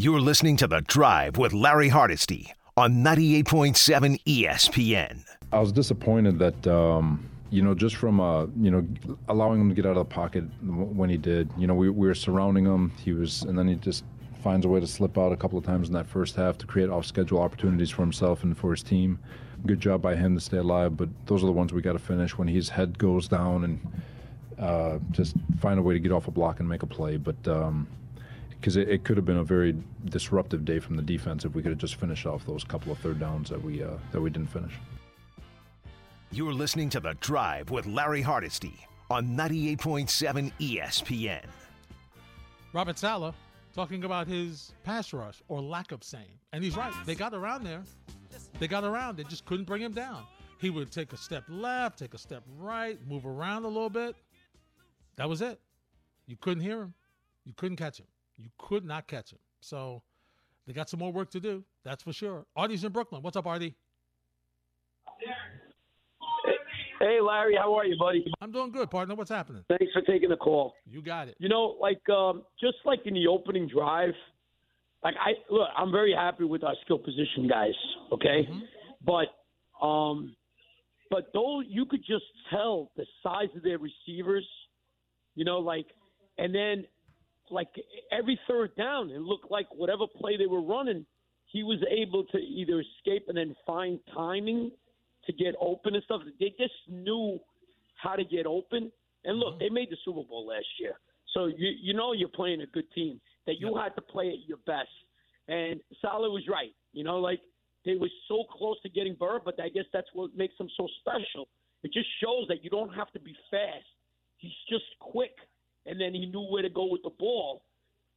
You're listening to The Drive with Larry Hardesty on 98.7 ESPN. I was disappointed that, um, you know, just from, uh, you know, allowing him to get out of the pocket when he did. You know, we, we were surrounding him. He was, and then he just finds a way to slip out a couple of times in that first half to create off schedule opportunities for himself and for his team. Good job by him to stay alive, but those are the ones we got to finish when his head goes down and uh, just find a way to get off a block and make a play. But, um, because it, it, could have been a very disruptive day from the defense if we could have just finished off those couple of third downs that we uh, that we didn't finish. You're listening to the Drive with Larry Hardesty on 98.7 ESPN. Robert Saleh talking about his pass rush or lack of same, and he's right. They got around there. They got around. They just couldn't bring him down. He would take a step left, take a step right, move around a little bit. That was it. You couldn't hear him. You couldn't catch him. You could not catch him. So they got some more work to do. That's for sure. Artie's in Brooklyn. What's up, Artie? Hey, Larry, how are you, buddy? I'm doing good, partner. What's happening? Thanks for taking the call. You got it. You know, like um, just like in the opening drive, like I look, I'm very happy with our skill position guys. Okay, mm-hmm. but um, but though you could just tell the size of their receivers, you know, like, and then like every third down, it looked like whatever play they were running, he was able to either escape and then find timing to get open and stuff. They just knew how to get open. And look, mm-hmm. they made the Super Bowl last year, so you you know you're playing a good team. That you yep. had to play at your best. And Saleh was right. You know, like they were so close to getting Burrow, but I guess that's what makes them so special. It just shows that you don't have to be fast. He's just quick and then he knew where to go with the ball.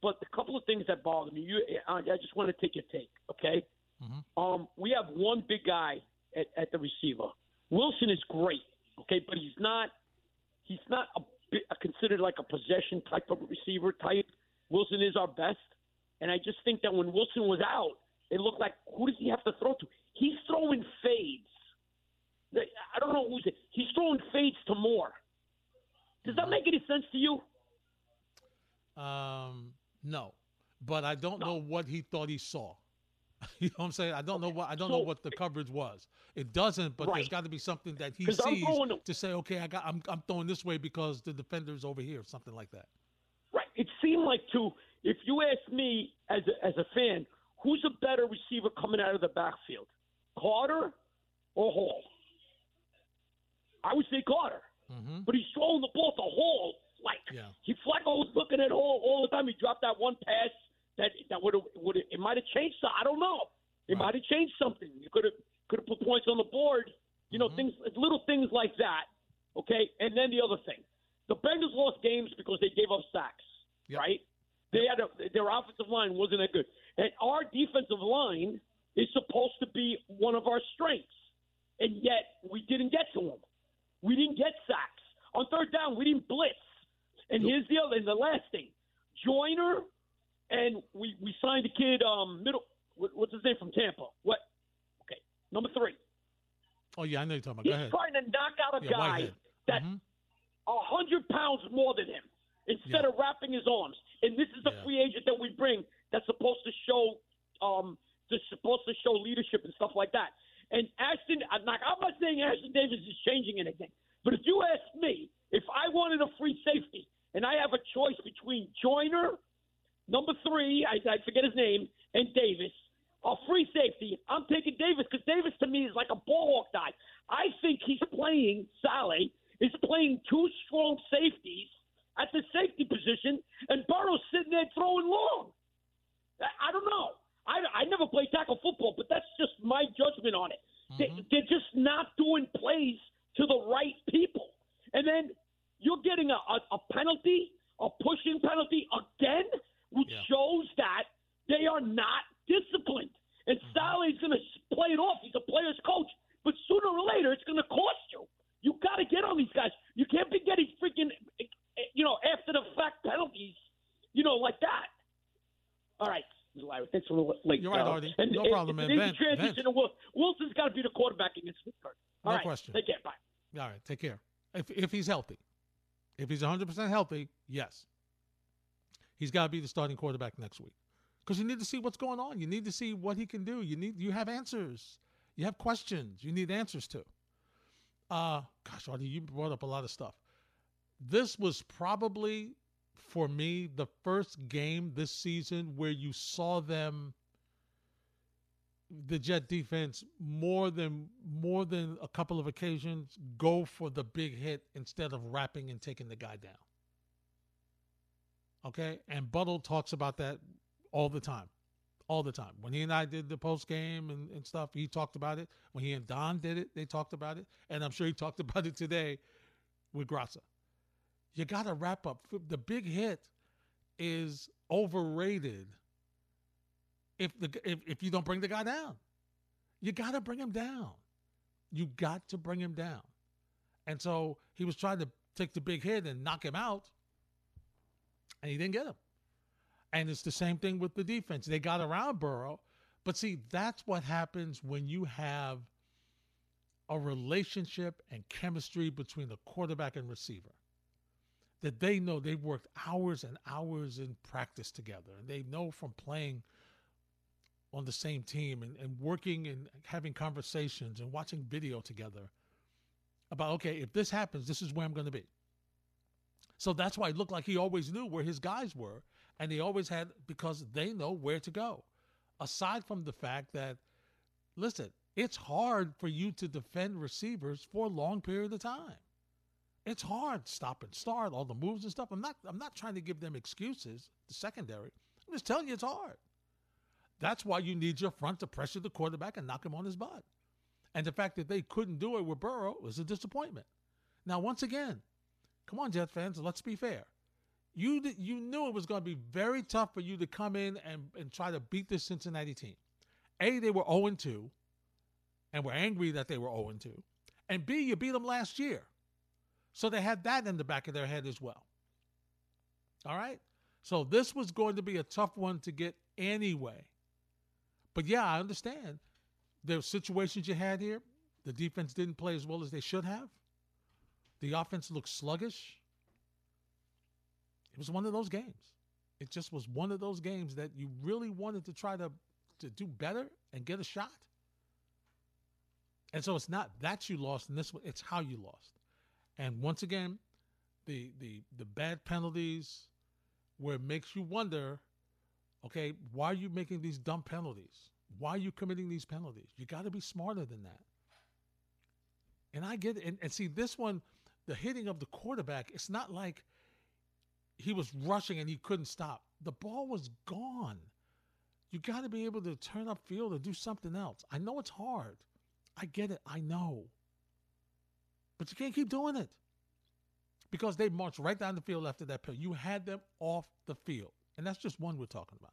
But a couple of things that bother me, you, I just want to take your take, okay? Mm-hmm. Um, we have one big guy at, at the receiver. Wilson is great, okay, but he's not he's not a, a considered like a possession type of receiver type. Wilson is our best, and I just think that when Wilson was out, it looked like who does he have to throw to? He's throwing fades. I don't know who's it. He's throwing fades to Moore. Does that make any sense to you? Um, no, but I don't no. know what he thought he saw. you know what I'm saying? I don't know what I don't so, know what the coverage was. It doesn't, but right. there's got to be something that he sees to, to say, okay, I got, I'm, I'm throwing this way because the defender's over here, something like that. Right. It seemed like to if you ask me as a, as a fan, who's a better receiver coming out of the backfield, Carter or Hall? I would say Carter, mm-hmm. but he's throwing the ball to Hall like yeah. he Flacco was looking at all all the time. He dropped that one pass that that would have would it might have changed. I don't know. It right. might have changed something. You could have could have put points on the board. You know mm-hmm. things little things like that. Okay, and then the other thing, the Bengals lost games because they gave up sacks. Yep. Right? They had a, their offensive line wasn't that good, and our defensive line is supposed to be one of our strengths, and yet we didn't get to them. We didn't get sacks on third down. We didn't blitz. And here's the other, and the last thing, Joyner, and we we signed a kid, um, middle, what's his name from Tampa? What? Okay, number three. Oh yeah, I know you're talking about. He's Go ahead. trying to knock out a yeah, guy that's mm-hmm. a mm-hmm. hundred pounds more than him instead yeah. of wrapping his arms. And this is a yeah. free agent that we bring that's supposed to show, um, that's supposed to show leadership and stuff like that. And Ashtyn, I'm not, I'm not saying Ashtyn Davis is changing anything, but if you ask me, if I wanted a free safety and I have a choice between Joyner, number three, I, I forget his name, and Davis, a free safety, I'm taking Davis because Davis to me is like a ball hawk guy. I think he's playing, Saleh is playing two strong safeties at the safety position, and Burrow's sitting there throwing long. I, I don't know. I, I never played tackle football, but that's just my judgment on it. Mm-hmm. They, they're just not doing plays to the right people. And then you're getting a, a, a penalty, a pushing penalty again, which yeah. shows that they are not disciplined. And mm-hmm. Saleh's going to play it off. He's a player's coach. But sooner or later, it's going to cost you. You got to get on these guys. You can't be getting freaking, eh, eh, you know, after the fact penalties, you know, like that. All right. Larry, thanks for the late. You're right, uh, Artie. And, no problem, man. Ben, transition ben. Wilson's got to be the quarterback against Pittsburgh. All no right. question. Take care. Bye. All right. Take care. If, if he's healthy. If he's 100% healthy, yes. He's got to be the starting quarterback next week. because you need to see what's going on. You need to see what he can do. You need you have answers. You have questions. You need answers to. Uh, gosh, Artie, you brought up a lot of stuff. This was probably for me the first game this season where you saw them the Jet defense more than more than a couple of occasions go for the big hit instead of wrapping and taking the guy down. Okay, and Buttle talks about that all the time, all the time. When he and I did the post game and, and stuff, he talked about it. When he and Don did it, they talked about it, and I'm sure he talked about it today with Graca. You got to wrap up. The big hit is overrated if the if, if you don't bring the guy down. You got to bring him down. You got to bring him down. And so he was trying to take the big hit and knock him out, and he didn't get him. And it's the same thing with the defense. They got around Burrow, but see, that's what happens when you have a relationship and chemistry between the quarterback and receiver. That they know they've worked hours and hours in practice together, and they know from playing on the same team and, and working and having conversations and watching video together about okay, if this happens, this is where I'm going to be. So that's why it looked like he always knew where his guys were, and he always had because they know where to go. Aside from the fact that, listen, it's hard for you to defend receivers for a long period of time. It's hard, stop and start, all the moves and stuff. I'm not I'm not trying to give them excuses, the secondary. I'm just telling you it's hard. That's why you need your front to pressure the quarterback and knock him on his butt. And the fact that they couldn't do it with Burrow was a disappointment. Now, once again, come on, Jets fans, let's be fair. You you knew it was going to be very tough for you to come in and, and try to beat this Cincinnati team. A, they were 0 2, and were angry that they were 0 2. And B, you beat them last year. So they had that in the back of their head as well. All right? So this was going to be a tough one to get anyway. But yeah, I understand. There were situations you had here. The defense didn't play as well as they should have. The offense looked sluggish. It was one of those games. It just was one of those games that you really wanted to try to, to do better and get a shot. And so it's not that you lost in this one, it's how you lost. And once again, the the the bad penalties where it makes you wonder Okay, why are you making these dumb penalties? Why are you committing these penalties? You got to be smarter than that. And I get it. And, and see, this one, the hitting of the quarterback, it's not like he was rushing and he couldn't stop. The ball was gone. You got to be able to turn up field or do something else. I know it's hard. I get it. I know. But you can't keep doing it because they marched right down the field after that pill. You had them off the field. And that's just one we're talking about.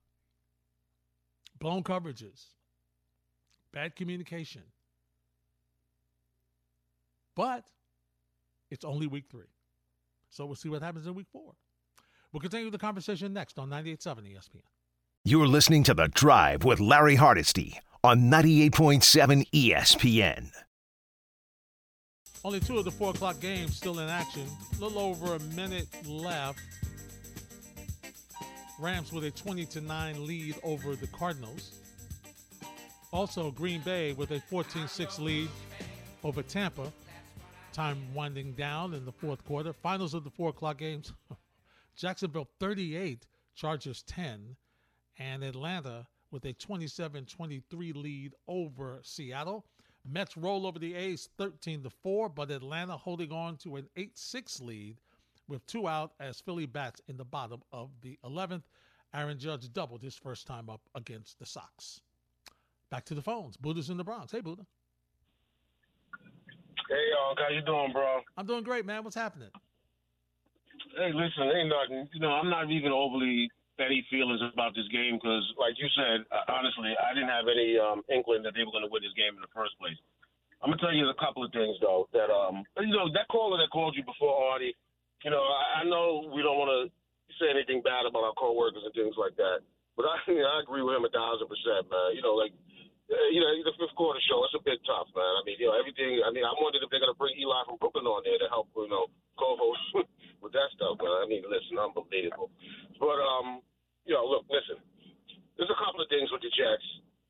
Blown coverages, bad communication. But it's only week three. So we'll see what happens in week four. We'll continue the conversation next on 98.7 ESPN. You're listening to The Drive with Larry Hardesty on 98.7 ESPN. Only two of the four o'clock games still in action. A little over a minute left. Rams with a 20 to 9 lead over the Cardinals. Also, Green Bay with a 14 6 lead over Tampa. Time winding down in the fourth quarter. Finals of the four o'clock games Jacksonville 38, Chargers 10, and Atlanta with a 27 23 lead over Seattle. Mets roll over the A's 13 to 4, but Atlanta holding on to an 8 6 lead with two out as Philly bats in the bottom of the 11th. Aaron Judge doubled his first time up against the Sox. Back to the phones. Buddha's in the Bronx. Hey, Buddha. Hey, y'all. How you doing, bro? I'm doing great, man. What's happening? Hey, listen, ain't nothing. You know, I'm not even overly petty feelings about this game because, like you said, uh, honestly, I didn't have any um, inkling that they were going to win this game in the first place. I'm gonna tell you a couple of things though. That um, you know, that caller that called you before, Artie, you know, I, I know we don't want to say anything bad about our coworkers and things like that, but I, you know, I agree with him a thousand percent, man. You know, like. Uh, you know, the fifth quarter show, it's a bit tough, man. I mean, you know, everything. I mean, I wondered if they're going to bring Eli from Brooklyn on there to help, you know, co-host with that stuff. Man. I mean, listen, unbelievable. But um, you know, look, listen. there's a couple of things with the Jets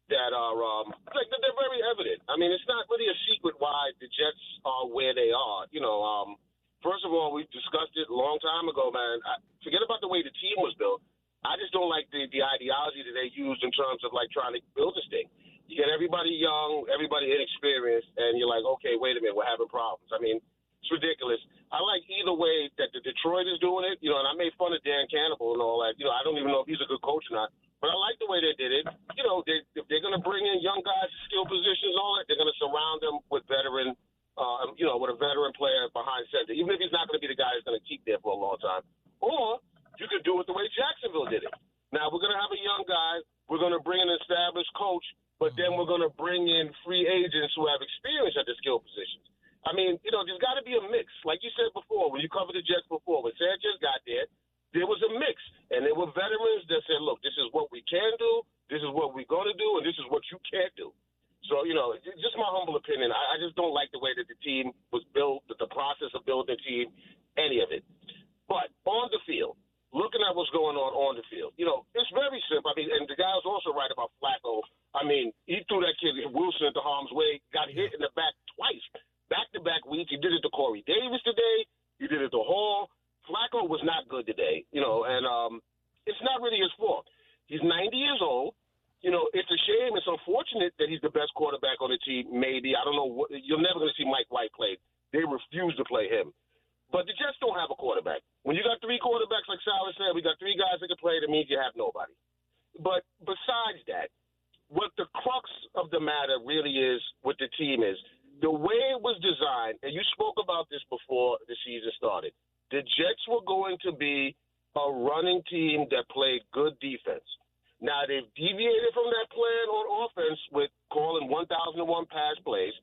that are um, like they're very evident. I mean, it's not really a secret why the Jets are where they are. You know, um, first of all, we discussed it a long time ago, man. I, forget about the way the team was built. I just don't like the the ideology that they used in terms of like trying to build this thing. You get everybody young, everybody inexperienced, and you're like, okay, wait a minute, we're having problems. I mean, it's ridiculous. I like either way that the Detroit is doing it, you know, and I made fun of Dan Campbell and all that. You know, I don't even know if he's a good coach or not, but I like the way they did it. You know, they, if they're going to bring in young guys, to skill positions, all that, they're going to surround them with veteran, uh, you know, with a veteran player behind center, even if he's not going to be the guy who's going to keep there for a long time. Or you could do it the way Jacksonville did it. Now we're going to have a young guy. We're going to bring an established coach, but then we're going to bring in free agents who have experience at the skill positions. I mean, you know, there's got to be a mix. Like you said before, when you covered the Jets before, when Sanchez got there, there was a mix. And there were veterans that said, look, this is what we can do, this is what we're going to do, and this is what you can't do. So, you know, just my humble opinion. I, I just don't like the way that the team was built, the, the process of building the team, any of it. But on the field, looking at what's going on on the field, you know, it's very simple. I mean, and the guy was also right about Flacco. I mean, he threw that kid Wilson into harm's way, got hit in the back twice back to back weeks. He did it to Corey Davis today. He did it to Hall. Flacco was not good today, you know, and um, it's not really his fault. He's 90 years old. You know, it's a shame. It's unfortunate that he's the best quarterback on the team. Maybe I don't know. What, you're never going to see Mike White play. They refuse to play him. But the Jets don't have a quarterback. When you got three quarterbacks, like Saleh said, we got three guys that can play. That means you have nobody. But besides that, what the crux of the matter really is with the team is the designed, and you spoke about this before the season started, the Jets were going to be a running team that played good defense. Now they've deviated from that plan on offense with calling 1,001 pass plays.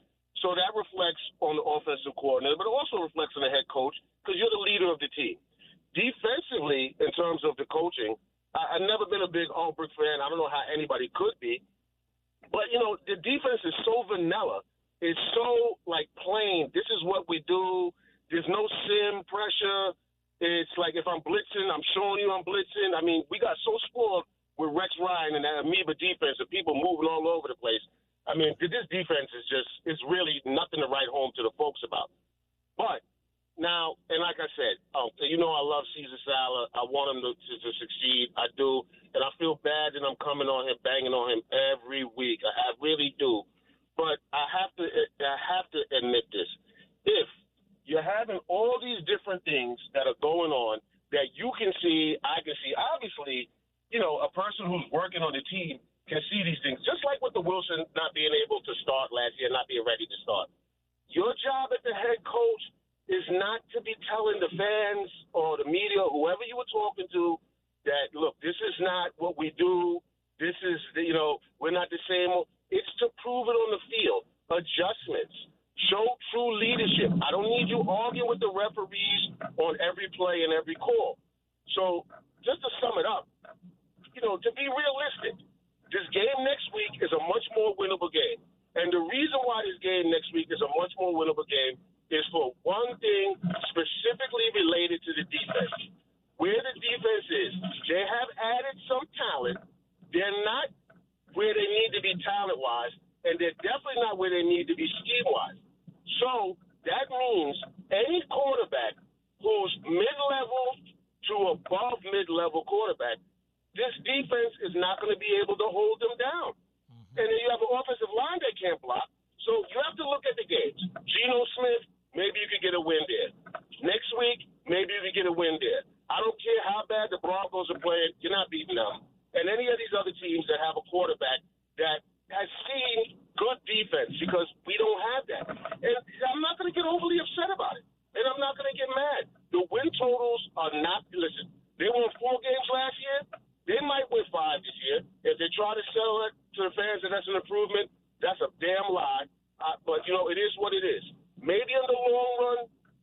So that reflects on the offensive coordinator, but also reflects on the head coach because you're the leader of the team. Defensively, in terms of the coaching, I, I've never been a big Ulbrich fan. I don't know how anybody could be. But, you know, the defense is so vanilla is so like plain. This is what we do. There's no sim pressure. It's like if I'm blitzing, I'm showing you I'm blitzing. I mean, we got so spoiled with Rex Ryan and that amoeba defense and people moving all over the place. I mean, this defense is just it's really nothing to write home to the folks about. But now, and like I said, um, you know I love Caesar Saleh. I want him to, to, to succeed. I do, and I feel bad that I'm coming on him, banging on him every week. I, I really do. But I have to I have to admit this. If you're having all these different things that are going on that you can see, I can see. Obviously, you know, a person who's working on the team can see these things. Just like with the Wilson not being able to start last year, not being ready to start. Your job as the head coach is not to be telling the fans or the media, whoever you were talking to, that look, this is not what we do. This is, you know, we're not the same. It's to prove it on the field. Adjustments. Show true leadership. I don't need you arguing with the referees on every play and every call. So, just to sum it up, you know, to be realistic, this game next week is a much more winnable game. And the reason why this game next week is a much more winnable game is for one thing specifically related to the defense. Where the defense is, they have added some talent. They're not where they need to be talent wise, and they're definitely not where they need to be scheme wise. So that means any quarterback who's mid level to above mid level quarterback, this defense is not going to be able to hold them down. Mm-hmm. And then you have an offensive line that can't block. So you have to look at the games. Geno Smith, maybe you could get a win there. Next week, maybe you could get a win there. I don't care how bad the Broncos are playing, you're not beating them and any of these other teams that have a quarterback that has seen good defense because we don't have that. And I'm not going to get overly upset about it. And I'm not going to get mad. The win totals are not, listen, they won four games last year. They might win five this year. If they try to sell it to the fans and that's an improvement, that's a damn lie. Uh, but, you know, it is what it is. Maybe in the long run,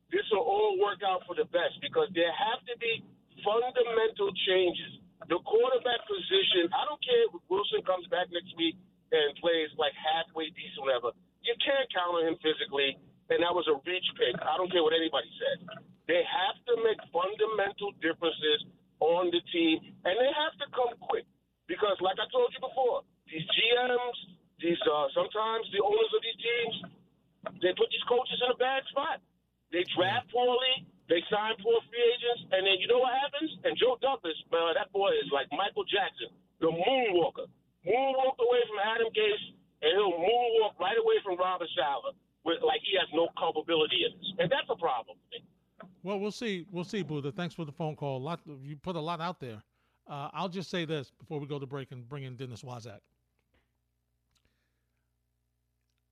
this will all work out for the best because there have to be fundamental changes the quarterback position, I don't care if Wilson comes back next week and plays like halfway decent, whatever. You can't count on him physically, and that was a reach pick. I don't care what anybody says. They have to make fundamental differences on the team, and they have to come quick Because, like I told you before, these GMs, these uh, sometimes the owners of these teams, they put these coaches in a bad spot. They draft poorly, they sign poor free agents, and then you know what happens? And Joe Douglas, man, that boy is like Michael Jackson, the moonwalker. Moonwalk away from Adam Gase, and he'll moonwalk right away from Robert Saleh, with, like he has no culpability in this, and that's a problem. Well, we'll see. We'll see, Buddha. Thanks for the phone call. A lot. You put a lot out there. Uh, I'll just say this before we go to break and bring in Dennis Waszak.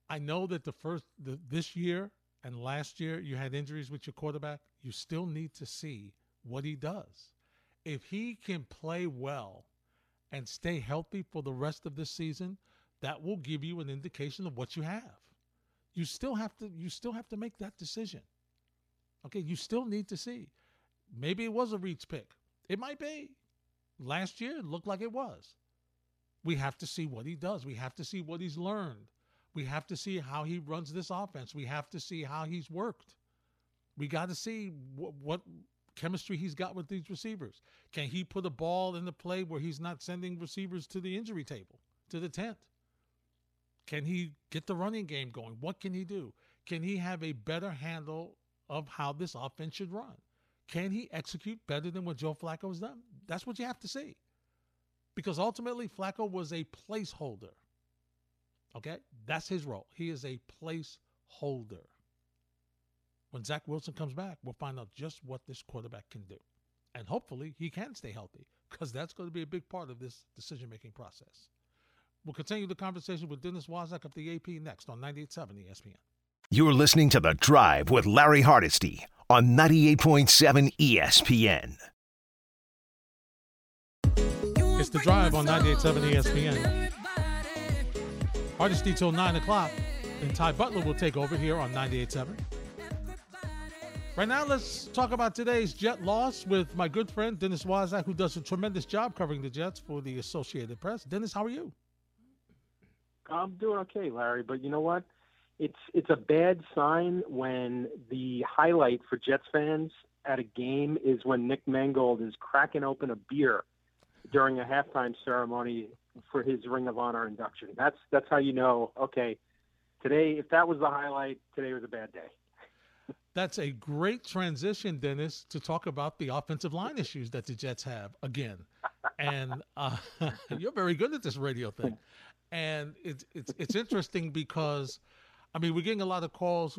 I know that the first the, this year and last year you had injuries with your quarterback. You still need to see what he does. If he can play well and stay healthy for the rest of this season, that will give you an indication of what you have. You still have to you still have to make that decision. Okay, you still need to see. Maybe it was a reach pick. It might be. Last year it looked like it was. We have to see what he does. We have to see what he's learned. We have to see how he runs this offense. We have to see how he's worked. We got to see what, what chemistry he's got with these receivers. Can he put a ball in the play where he's not sending receivers to the injury table, to the tent? Can he get the running game going? What can he do? Can he have a better handle of how this offense should run? Can he execute better than what Joe Flacco has done? That's what you have to see. Because ultimately, Flacco was a placeholder. Okay? That's his role. He is a placeholder. When Zach Wilson comes back, we'll find out just what this quarterback can do. And hopefully he can stay healthy because that's going to be a big part of this decision making process. We'll continue the conversation with Dennis Waszak of the AP next on 98.7 ESPN. You're listening to The Drive with Larry Hardesty on 98.7 ESPN. It's The Drive on 98.7 ESPN. Hardesty till 9 o'clock, and Ty Butler will take over here on 98.7. Right now, let's talk about today's Jet loss with my good friend Dennis Waszak, who does a tremendous job covering the Jets for the Associated Press. Dennis, how are you? I'm doing okay, Larry. But you know what? It's it's a bad sign when the highlight for Jets fans at a game is when Nick Mangold is cracking open a beer during a halftime ceremony for his Ring of Honor induction. That's that's how you know. Okay, today if that was the highlight, today was a bad day. That's a great transition, Dennis, to talk about the offensive line issues that the Jets have again. And uh, you're very good at this radio thing. And it's it's it's interesting because, I mean, we're getting a lot of calls,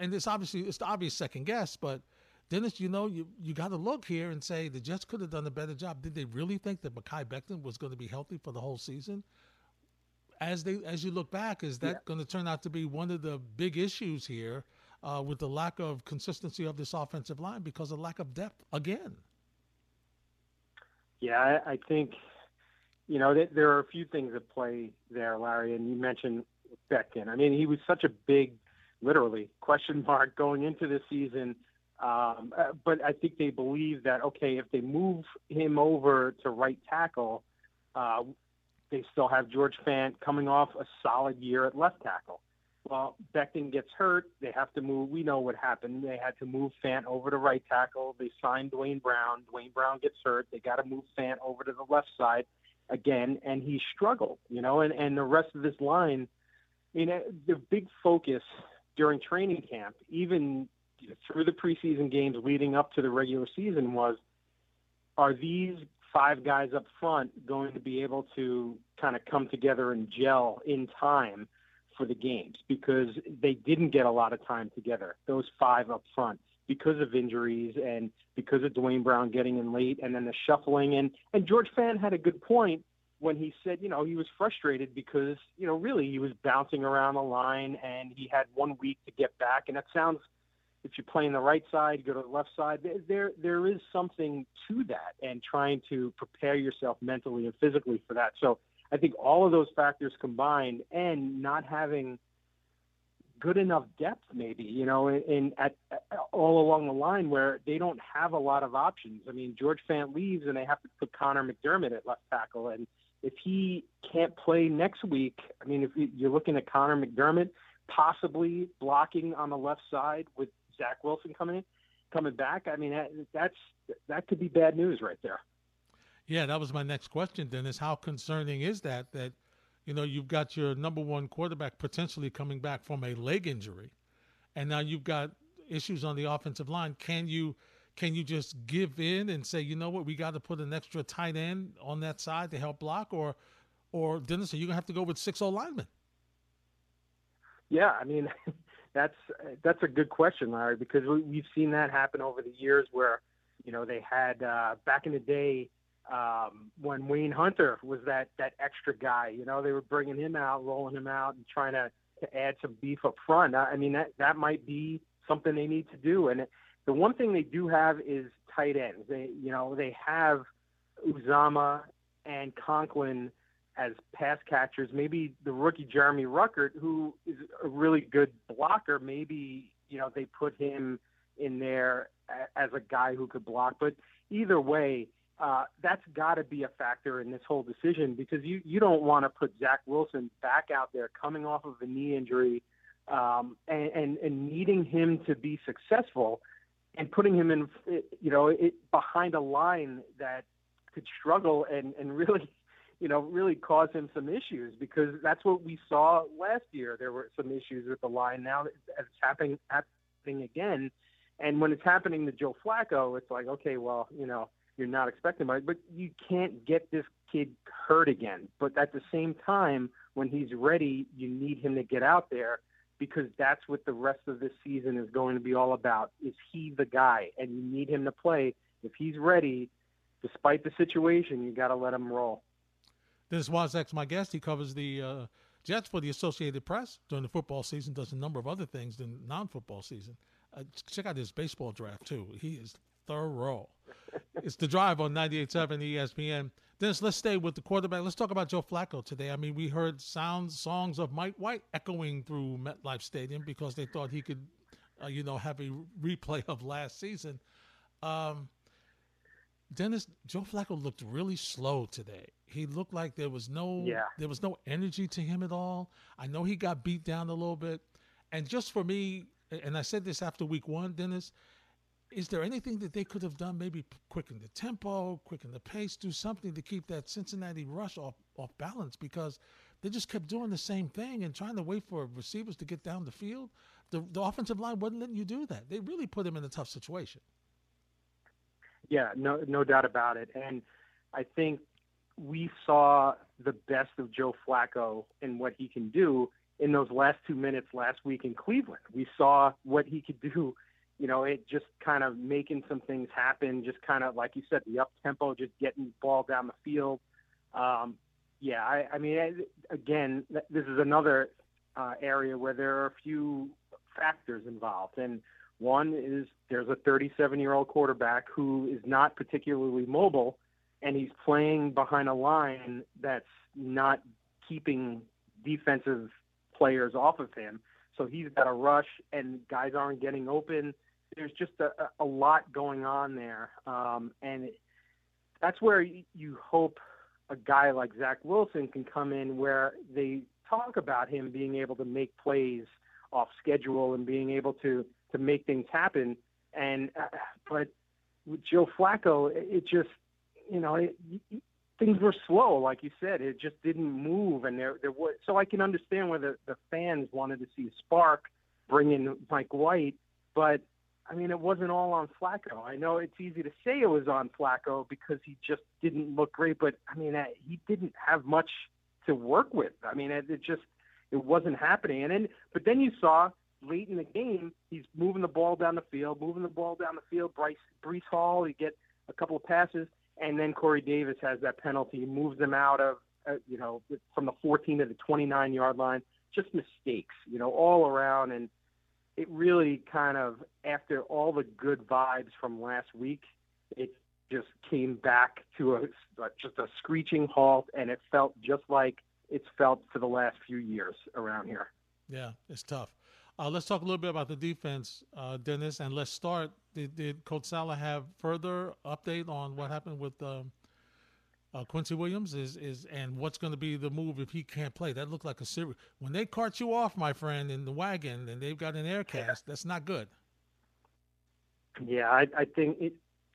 and it's obviously it's the obvious second guess, but Dennis, you know, you you got to look here and say the Jets could have done a better job. Did they really think that Mekhi Becton was going to be healthy for the whole season? As they as you look back, is that yeah. going to turn out to be one of the big issues here? uh, with the lack of consistency of this offensive line because of lack of depth again. Yeah, I, I think you know th- there are a few things at play there, Larry, and you mentioned Becton. I mean, he was such a big, literally question mark going into the season. Um, uh, but I think they believe that okay, if they move him over to right tackle, uh, they still have George Fant coming off a solid year at left tackle. Well, Becton gets hurt. They have to move. We know what happened. They had to move Fant over to right tackle. They signed Duane Brown. Duane Brown gets hurt. They got to move Fant over to the left side again, and he struggled. You know, and and the rest of this line. I mean, the big focus during training camp, even through the preseason games leading up to the regular season, was are these five guys up front going to be able to kind of come together and gel in time? for the games because they didn't get a lot of time together, those five up front, because of injuries and because of Duane Brown getting in late and then the shuffling. And, and George Fant had a good point when he said, you know, he was frustrated because, you know, really he was bouncing around the line and he had one week to get back. And that sounds, if you're playing the right side, go to the left side. There, there is something to that and trying to prepare yourself mentally and physically for that. So I think all of those factors combined and not having good enough depth, maybe you know, in, in at, at, all along the line where they don't have a lot of options. I mean, George Fant leaves and they have to put Connor McDermott at left tackle, and if he can't play next week, I mean, if you're looking at Connor McDermott possibly blocking on the left side with Zach Wilson coming in, coming back, I mean, that, that's that could be bad news right there. Yeah, that was my next question. Dennis, how concerning is that? That you know you've got your number one quarterback potentially coming back from a leg injury, and now you've got issues on the offensive line. Can you can you just give in and say, you know what, we got to put an extra tight end on that side to help block, or or Dennis, are you gonna have to go with six O linemen? Yeah, I mean, that's that's a good question, Larry, because we, have seen that happen over the years where, you know, they had uh, back in the day um, when Wayne Hunter was that that extra guy. You know, they were bringing him out, rolling him out, and trying to, to add some beef up front. I mean, that that might be something they need to do. And the one thing they do have is tight ends. They, you know, they have Uzomah and Conklin as pass catchers. Maybe the rookie Jeremy Ruckert, who is a really good blocker, maybe you know they put him in there as a guy who could block. But either way, uh, that's got to be a factor in this whole decision because you you don't want to put Zach Wilson back out there coming off of a knee injury um, and, and and needing him to be successful and putting him in you know it, behind a line that could struggle and and really you know, really cause him some issues because that's what we saw last year. There were some issues with the line. Now it's happening happening again, and when it's happening to Joe Flacco, it's like, okay, well, you know, you're not expecting much, but you can't get this kid hurt again. But at the same time, when he's ready, you need him to get out there because that's what the rest of this season is going to be all about. Is he the guy? And you need him to play. If he's ready, despite the situation, you got to let him roll. This Dennis Waszak's my guest. He covers the uh, Jets for the Associated Press during the football season, does a number of other things than non-football season. Uh, check out his baseball draft, too. He is thorough. it's the drive on 98.7 ESPN. Dennis, let's stay with the quarterback. Let's talk about Joe Flacco today. I mean, we heard sounds, songs of Mike White echoing through MetLife Stadium because they thought he could, uh, you know, have a replay of last season. Um, Dennis, Joe Flacco looked really slow today. He looked like there was no yeah. there was no energy to him at all. I know he got beat down a little bit. And just for me, and I said this after week one, Dennis, is there anything that they could have done? Maybe quicken the tempo, quicken the pace, do something to keep that Cincinnati rush off off balance because they just kept doing the same thing and trying to wait for receivers to get down the field. The, the offensive line wasn't letting you do that. They really put him in a tough situation. Yeah, no, no doubt about it. And I think we saw the best of Joe Flacco and what he can do in those last two minutes last week in Cleveland. We saw what he could do, you know, it just kind of making some things happen, just kind of like you said, the up tempo, just getting the ball down the field. Um, yeah, I, I mean, again, this is another uh, area where there are a few factors involved, and one is there's a 37 year old quarterback who is not particularly mobile, and he's playing behind a line that's not keeping defensive players off of him. So he's got a rush, and guys aren't getting open. There's just a, a lot going on there, um, and it, that's where you hope a guy like Zach Wilson can come in, where they talk about him being able to make plays off schedule and being able to to make things happen. And uh, but with Joe Flacco, it just you know it, things were slow, like you said. It just didn't move, and there there was so I can understand why the, the fans wanted to see a spark, bring in Mike White, but I mean it wasn't all on Flacco. I know it's easy to say it was on Flacco because he just didn't look great, but I mean uh, he didn't have much to work with. I mean it, it just it wasn't happening, and then but then you saw late in the game, he's moving the ball down the field, moving the ball down the field. Bryce Breece Hall, he get a couple of passes, and then Corey Davis has that penalty. He moves them out of, uh, you know, from the 14 to the 29 yard line. Just mistakes, you know, all around, and it really kind of after all the good vibes from last week, it just came back to a just a screeching halt, and it felt just like it's felt for the last few years around here. Yeah, it's tough. Uh, let's talk a little bit about the defense, uh, Dennis, and let's start. Did, did Coach Saleh have further update on what happened with um, uh, Quincy Williams? Is is and what's going to be the move if he can't play? That looked like a serious. When they cart you off, my friend, in the wagon, and they've got an air cast, that's not good. Yeah, I, I think it,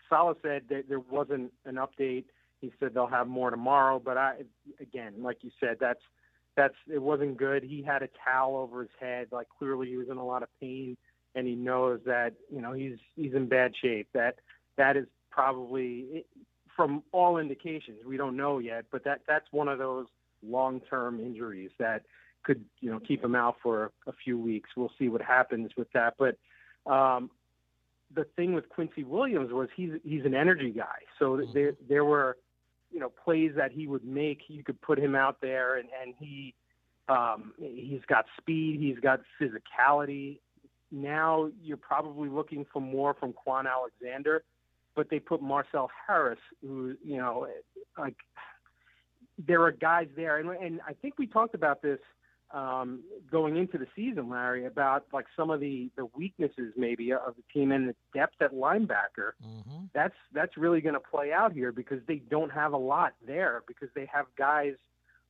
Saleh said that there wasn't an update. He said they'll have more tomorrow, but I, again, like you said, that's that's it wasn't good. He had a towel over his head, like clearly he was in a lot of pain, and he knows that you know he's he's in bad shape. That that is probably from all indications. We don't know yet, but that that's one of those long-term injuries that could you know keep him out for a few weeks. We'll see what happens with that, but. Um, the thing with Quincy Williams was he's he's an energy guy. So mm-hmm. there there were you know plays that he would make. You could put him out there, and and he um, he's got speed, he's got physicality. Now you're probably looking for more from Kwon Alexander, but they put Marcel Harris, who you know like there are guys there, and and I think we talked about this um, going into the season, Larry, about like some of the, the weaknesses maybe of the team and the depth at linebacker. Mm-hmm. That's that's really going to play out here because they don't have a lot there because they have guys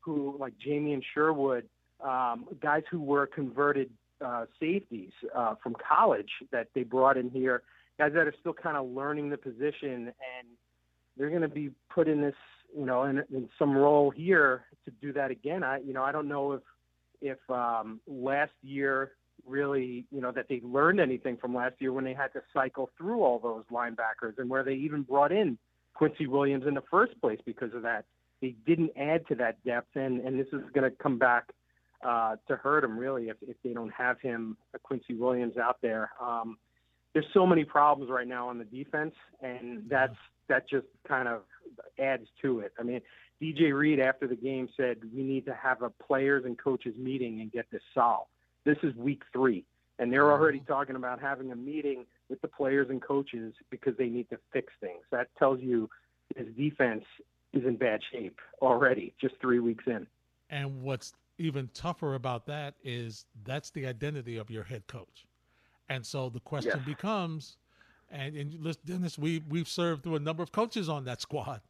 who like Jamien Sherwood, um, guys who were converted uh, safeties uh, from college that they brought in here, guys that are still kind of learning the position and they're going to be put in this you know in, in some role here to do that again. I you know I don't know if if um, last year really, you know, that they learned anything from last year when they had to cycle through all those linebackers and where they even brought in Quincy Williams in the first place because of that. They didn't add to that depth, and, and this is going to come back uh, to hurt them really if, if they don't have him, uh, Quincy Williams, out there. Um, there's so many problems right now on the defense, and that's that just kind of adds to it. I mean, DJ Reed after the game said we need to have a players and coaches meeting and get this solved. This is week three, and they're mm-hmm. already talking about having a meeting with the players and coaches because they need to fix things. That tells you his defense is in bad shape already, just three weeks in. And what's even tougher about that is that's the identity of your head coach. And so the question yeah. becomes, and, and Dennis, we we've served through a number of coaches on that squad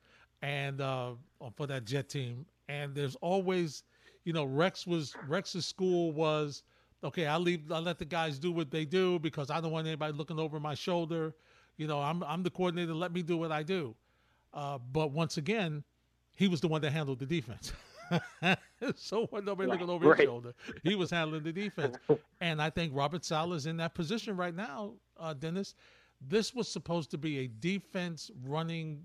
and uh, for that Jet team. And there's always, you know, Rex was Rex's school was okay. I leave. I let the guys do what they do because I don't want anybody looking over my shoulder. You know, I'm I'm the coordinator. Let me do what I do. Uh, but once again, he was the one that handled the defense. so when nobody looking over right. his shoulder, he was handling the defense. and I think Robert Saleh is in that position right now, uh, Dennis. This was supposed to be a defense running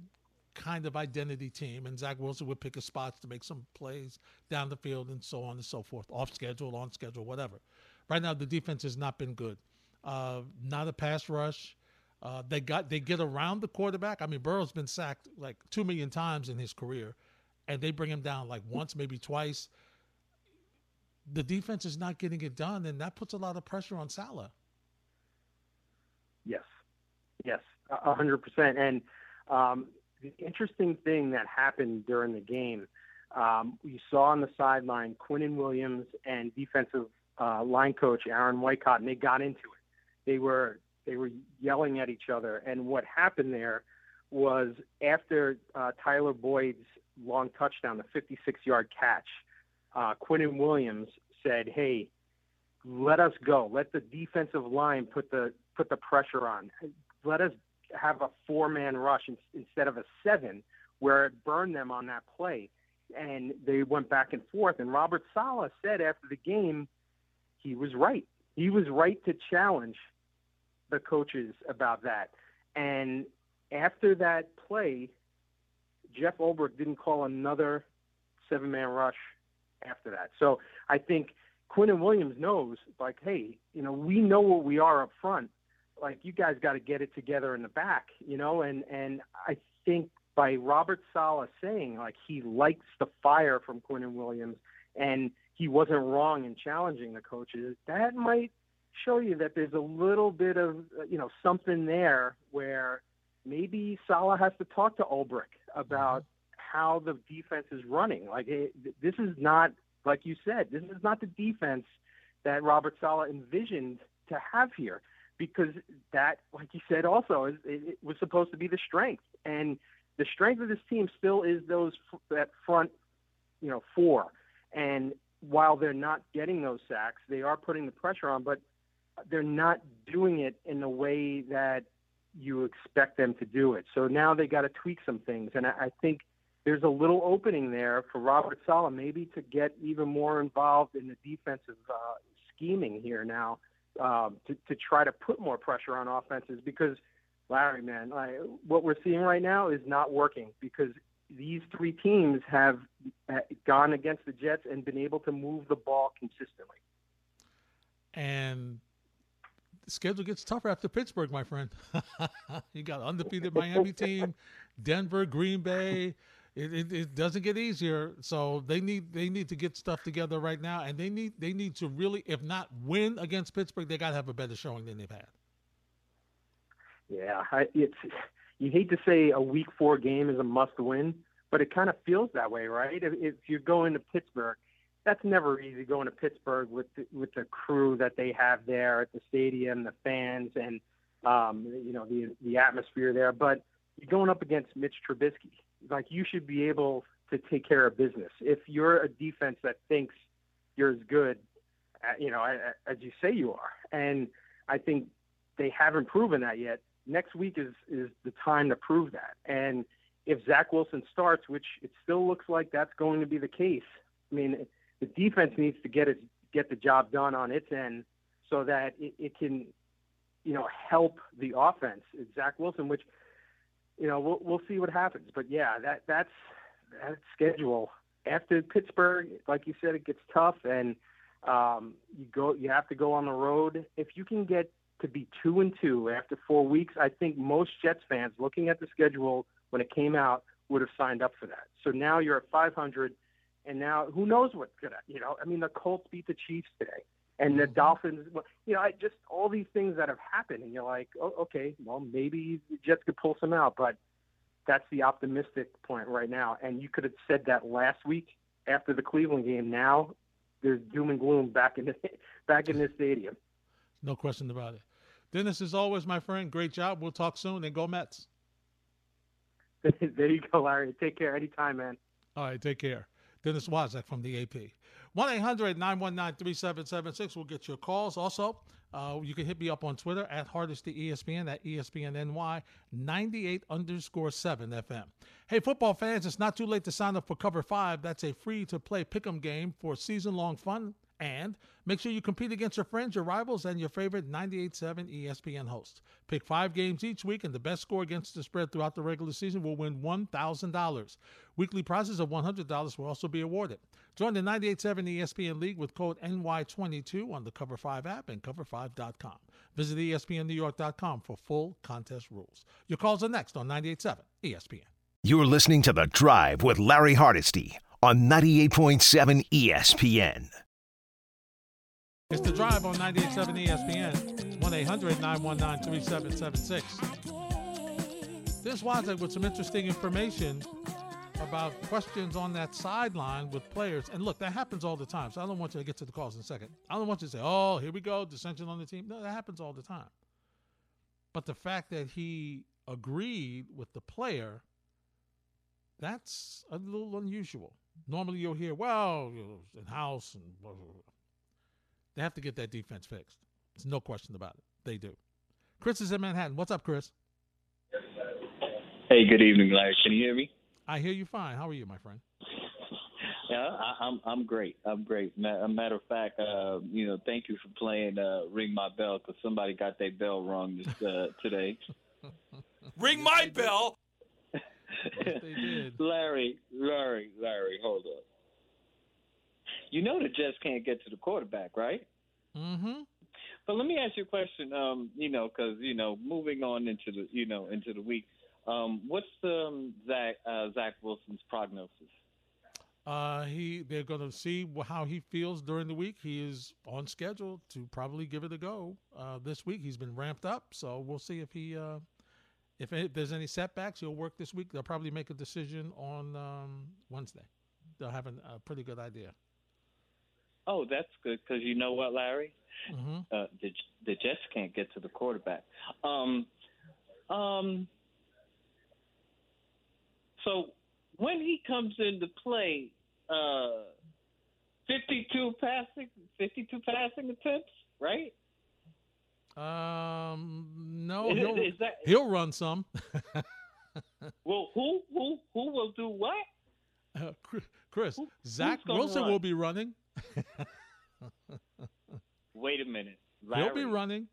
kind of identity team, and Zach Wilson would pick his spots to make some plays down the field and so on and so forth, off schedule, on schedule, whatever. Right now, the defense has not been good. Uh, not a pass rush. Uh, they got they get around the quarterback. I mean, Burrow's been sacked like two million times in his career, and they bring him down like once, maybe twice. The defense is not getting it done, and that puts a lot of pressure on Saleh. Yes, yes, hundred percent. And um, the interesting thing that happened during the game, um, you saw on the sideline Quinnen Williams and defensive uh, line coach Aaron Whitecotton, and they got into it. They were they were yelling at each other, and what happened there was after uh, Tyler Boyd's long touchdown, the 56-yard catch, uh, Quinnen Williams said, "Hey, let us go. Let the defensive line put the put the pressure on. Let us have a four man rush instead of a seven, where it burned them on that play. And they went back and forth. And Robert Saleh said after the game, he was right. He was right to challenge the coaches about that. And after that play, Jeff Ulbrich didn't call another seven man rush after that. So I think Quinnen Williams knows, like, hey, you know, we know what we are up front like you guys got to get it together in the back, you know, and and I think by Robert Saleh saying like he likes the fire from Quinnen Williams and he wasn't wrong in challenging the coaches, that might show you that there's a little bit of you know something there where maybe Saleh has to talk to Ulbrich about how the defense is running. Like it, this is not like you said, this is not the defense that Robert Saleh envisioned to have here because that, like you said, also is, it was supposed to be the strength, and the strength of this team still is those that front, you know, four. And while they're not getting those sacks, they are putting the pressure on, but they're not doing it in the way that you expect them to do it. So now they got to tweak some things, and I, I think there's a little opening there for Robert Saleh maybe to get even more involved in the defensive uh, scheming here now um, to, to try to put more pressure on offenses because Larry, man, what we're seeing right now is not working because these three teams have uh, gone against the Jets and been able to move the ball consistently. And the schedule gets tougher after Pittsburgh, my friend. you got undefeated Miami team, Denver, Green Bay. It, it, it, doesn't get easier. So they need they need to get stuff together right now, and they need they need to really, if not win against Pittsburgh, they got to have a better showing than they've had. Yeah, it's you hate to say a Week Four game is a must win, but it kind of feels that way, right? If, if you're going to Pittsburgh, that's never easy going to Pittsburgh with the, with the crew that they have there at the stadium, the fans, and um, you know the the atmosphere there. But you're going up against Mitch Trubisky. Like you should be able to take care of business. If you're a defense that thinks you're as good, uh, you know, as you say you are, and I think they haven't proven that yet. Next week is is the time to prove that. And if Zach Wilson starts, which it still looks like that's going to be the case, I mean, the defense needs to get get the job done on its end so that it, it can, you know, help the offense. Zach Wilson, which, you know, we'll we'll see what happens. But yeah, that that's that schedule after Pittsburgh, like you said, it gets tough, and um, you go you have to go on the road. If you can get to be two and two after four weeks, I think most Jets fans looking at the schedule when it came out would have signed up for that. So now you're at 500 and now who knows what's gonna you know I mean the Colts beat the Chiefs today and the mm-hmm. Dolphins you know I just all these things that have happened and you're like oh, okay well maybe the Jets could pull some out but that's the optimistic point right now. And you could have said that last week after the Cleveland game now there's doom and gloom back in the back in this stadium. No question about it. Dennis as always my friend great job. We'll talk soon and go Mets. There you go Larry. Take care anytime man. All right take care Dennis Waszak from the AP. 1 800 919 3776 will get your calls. Also, uh, you can hit me up on Twitter at Hardesty ESPN at ESPNNY 98 underscore 7 FM. Hey, football fans, it's not too late to sign up for Cover 5. That's a free to play pick 'em game for season long fun and make sure you compete against your friends, your rivals, and your favorite 98.7 ESPN hosts. Pick five games each week, and the best score against the spread throughout the regular season will win $1,000. Weekly prizes of $100 will also be awarded. Join the 98.7 ESPN League with code NY22 on the Cover 5 app and cover5.com. Visit ESPNNewYork.com for full contest rules. Your calls are next on 98.7 ESPN. You're listening to The Drive with Larry Hardesty on 98.7 ESPN. It's the drive on 98.7 ESPN, 1 800 919 3776. This was with some interesting information about questions on that sideline with players. And look, that happens all the time. So I don't want you to get to the calls in a second. I don't want you to say, oh, here we go, dissension on the team. No, that happens all the time. But the fact that he agreed with the player, that's a little unusual. Normally you'll hear, well, in house and blah, blah, blah. They have to get that defense fixed. There's no question about it. They do. Chris is in Manhattan. What's up, Chris? Hey, good evening, Larry. Can you hear me? I hear you fine. How are you, my friend? Yeah, I, am I'm, I'm great. I'm great. A matter of fact, uh, you know, thank you for playing uh, "Ring My Bell" because somebody got their bell wrong this, uh, today. Ring my bell. Larry, Larry, Larry, hold up you know the Jets can't get to the quarterback, right? Mm-hmm. But let me ask you a question. Um, you know, because you know, moving on into the you know into the week, um, what's um, Zach uh, Zach Wilson's prognosis? Uh, he they're going to see how he feels during the week. He is on schedule to probably give it a go uh, this week. He's been ramped up, so we'll see if he uh, if, if there's any setbacks. He'll work this week. They'll probably make a decision on um, Wednesday. They'll have an, a pretty good idea. Oh, that's good because you know what, Larry, mm-hmm. uh, the the Jets can't get to the quarterback. Um, um. So when he comes into play, uh, fifty-two passing, fifty-two passing attempts, right? Um, no, he'll, that, he'll run some. well, who who who will do what? Uh, Chris, Who- Zach Wilson run? will be running. Wait a minute. Larry, He'll be running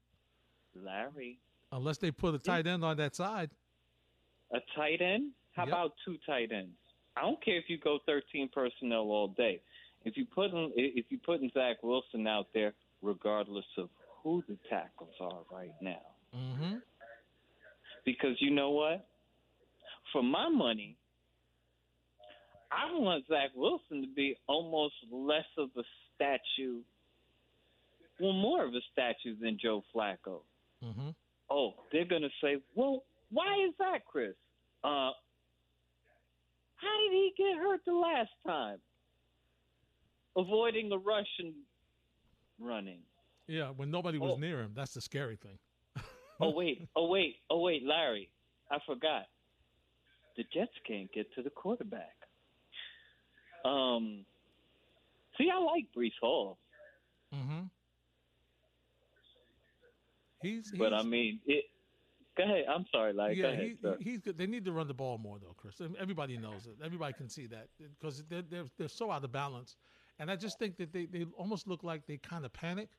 Larry, unless they put a tight end on that side. a tight end? How Yep. about two tight ends? I don't care if you go 13 personnel all day. If you put in, if you putting Zach Wilson out there, regardless of who the tackles are right now, Mm-hmm. because you know what? For my money, I want Zach Wilson to be almost less of a statue, well, more of a statue than Joe Flacco. Mm-hmm. Oh, they're gonna say, well, why is that, Chris? Uh, how did he get hurt the last time? Avoiding a rush and running. Yeah, when nobody was Oh. near him. That's the scary thing. Oh wait, oh wait, oh wait, Larry, I forgot. The Jets can't get to the quarterback. Um, see, I like Breece Hall, Mm-hmm. He's, he's but I mean, it. Go ahead. I'm sorry, go yeah, ahead, he, he's good. They need to run the ball more though, Chris. Everybody knows it. Everybody can see that because they're, they're they're so out of balance. And I just think that they, they almost look like they kind of panic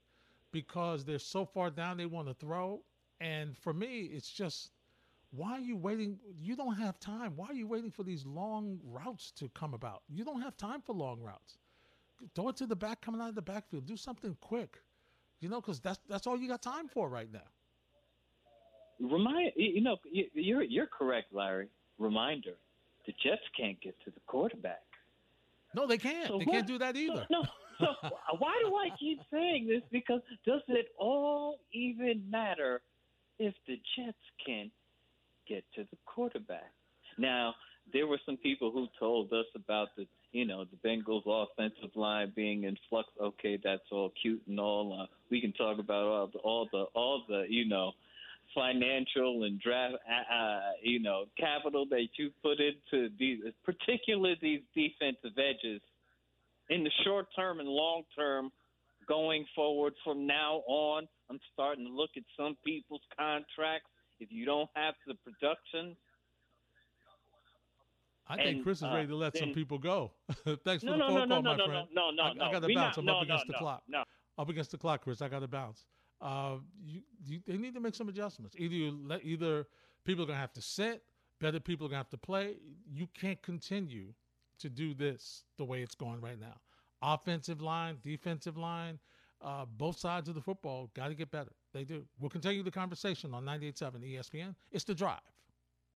because they're so far down they want to throw. And for me, it's just why are you waiting? You don't have time. Why are you waiting for these long routes to come about? You don't have time for long routes. Throw it to the back, coming out of the backfield. Do something quick, you know, because that's that's all you got time for right now. Remind you know you- you're you're correct, Larry. Reminder: the Jets can't get to the quarterback. No, they can't. So they what- can't do that either. No, so why do I keep saying this? Because does it all even matter if the Jets can't get to the quarterback? Now, there were some people who told us about the, you know, the Bengals offensive line being in flux. Okay, that's all cute and all. Uh, we can talk about all the, all the, all the, you know, financial and draft, uh, uh, you know, capital that you put into these, particularly these defensive edges in the short term and long term going forward from now on. I'm starting to look at some people's contracts. If you don't have the production, I think And, Chris is uh, ready to let some then- people go. Thanks for the no, phone no, call, no, no, my no, friend. no, no, I, no. I got to bounce. not- I'm no, up against no, the no, clock. No, Up against the clock, Chris. I got to bounce. Uh, you, you, they need to make some adjustments. Either you let, either people are gonna have to sit, better people are gonna have to play. You can't continue to do this the way it's going right now. Offensive line, defensive line, uh, both sides of the football got to get better. They do. We'll continue the conversation on 98.7 ESPN. It's the drive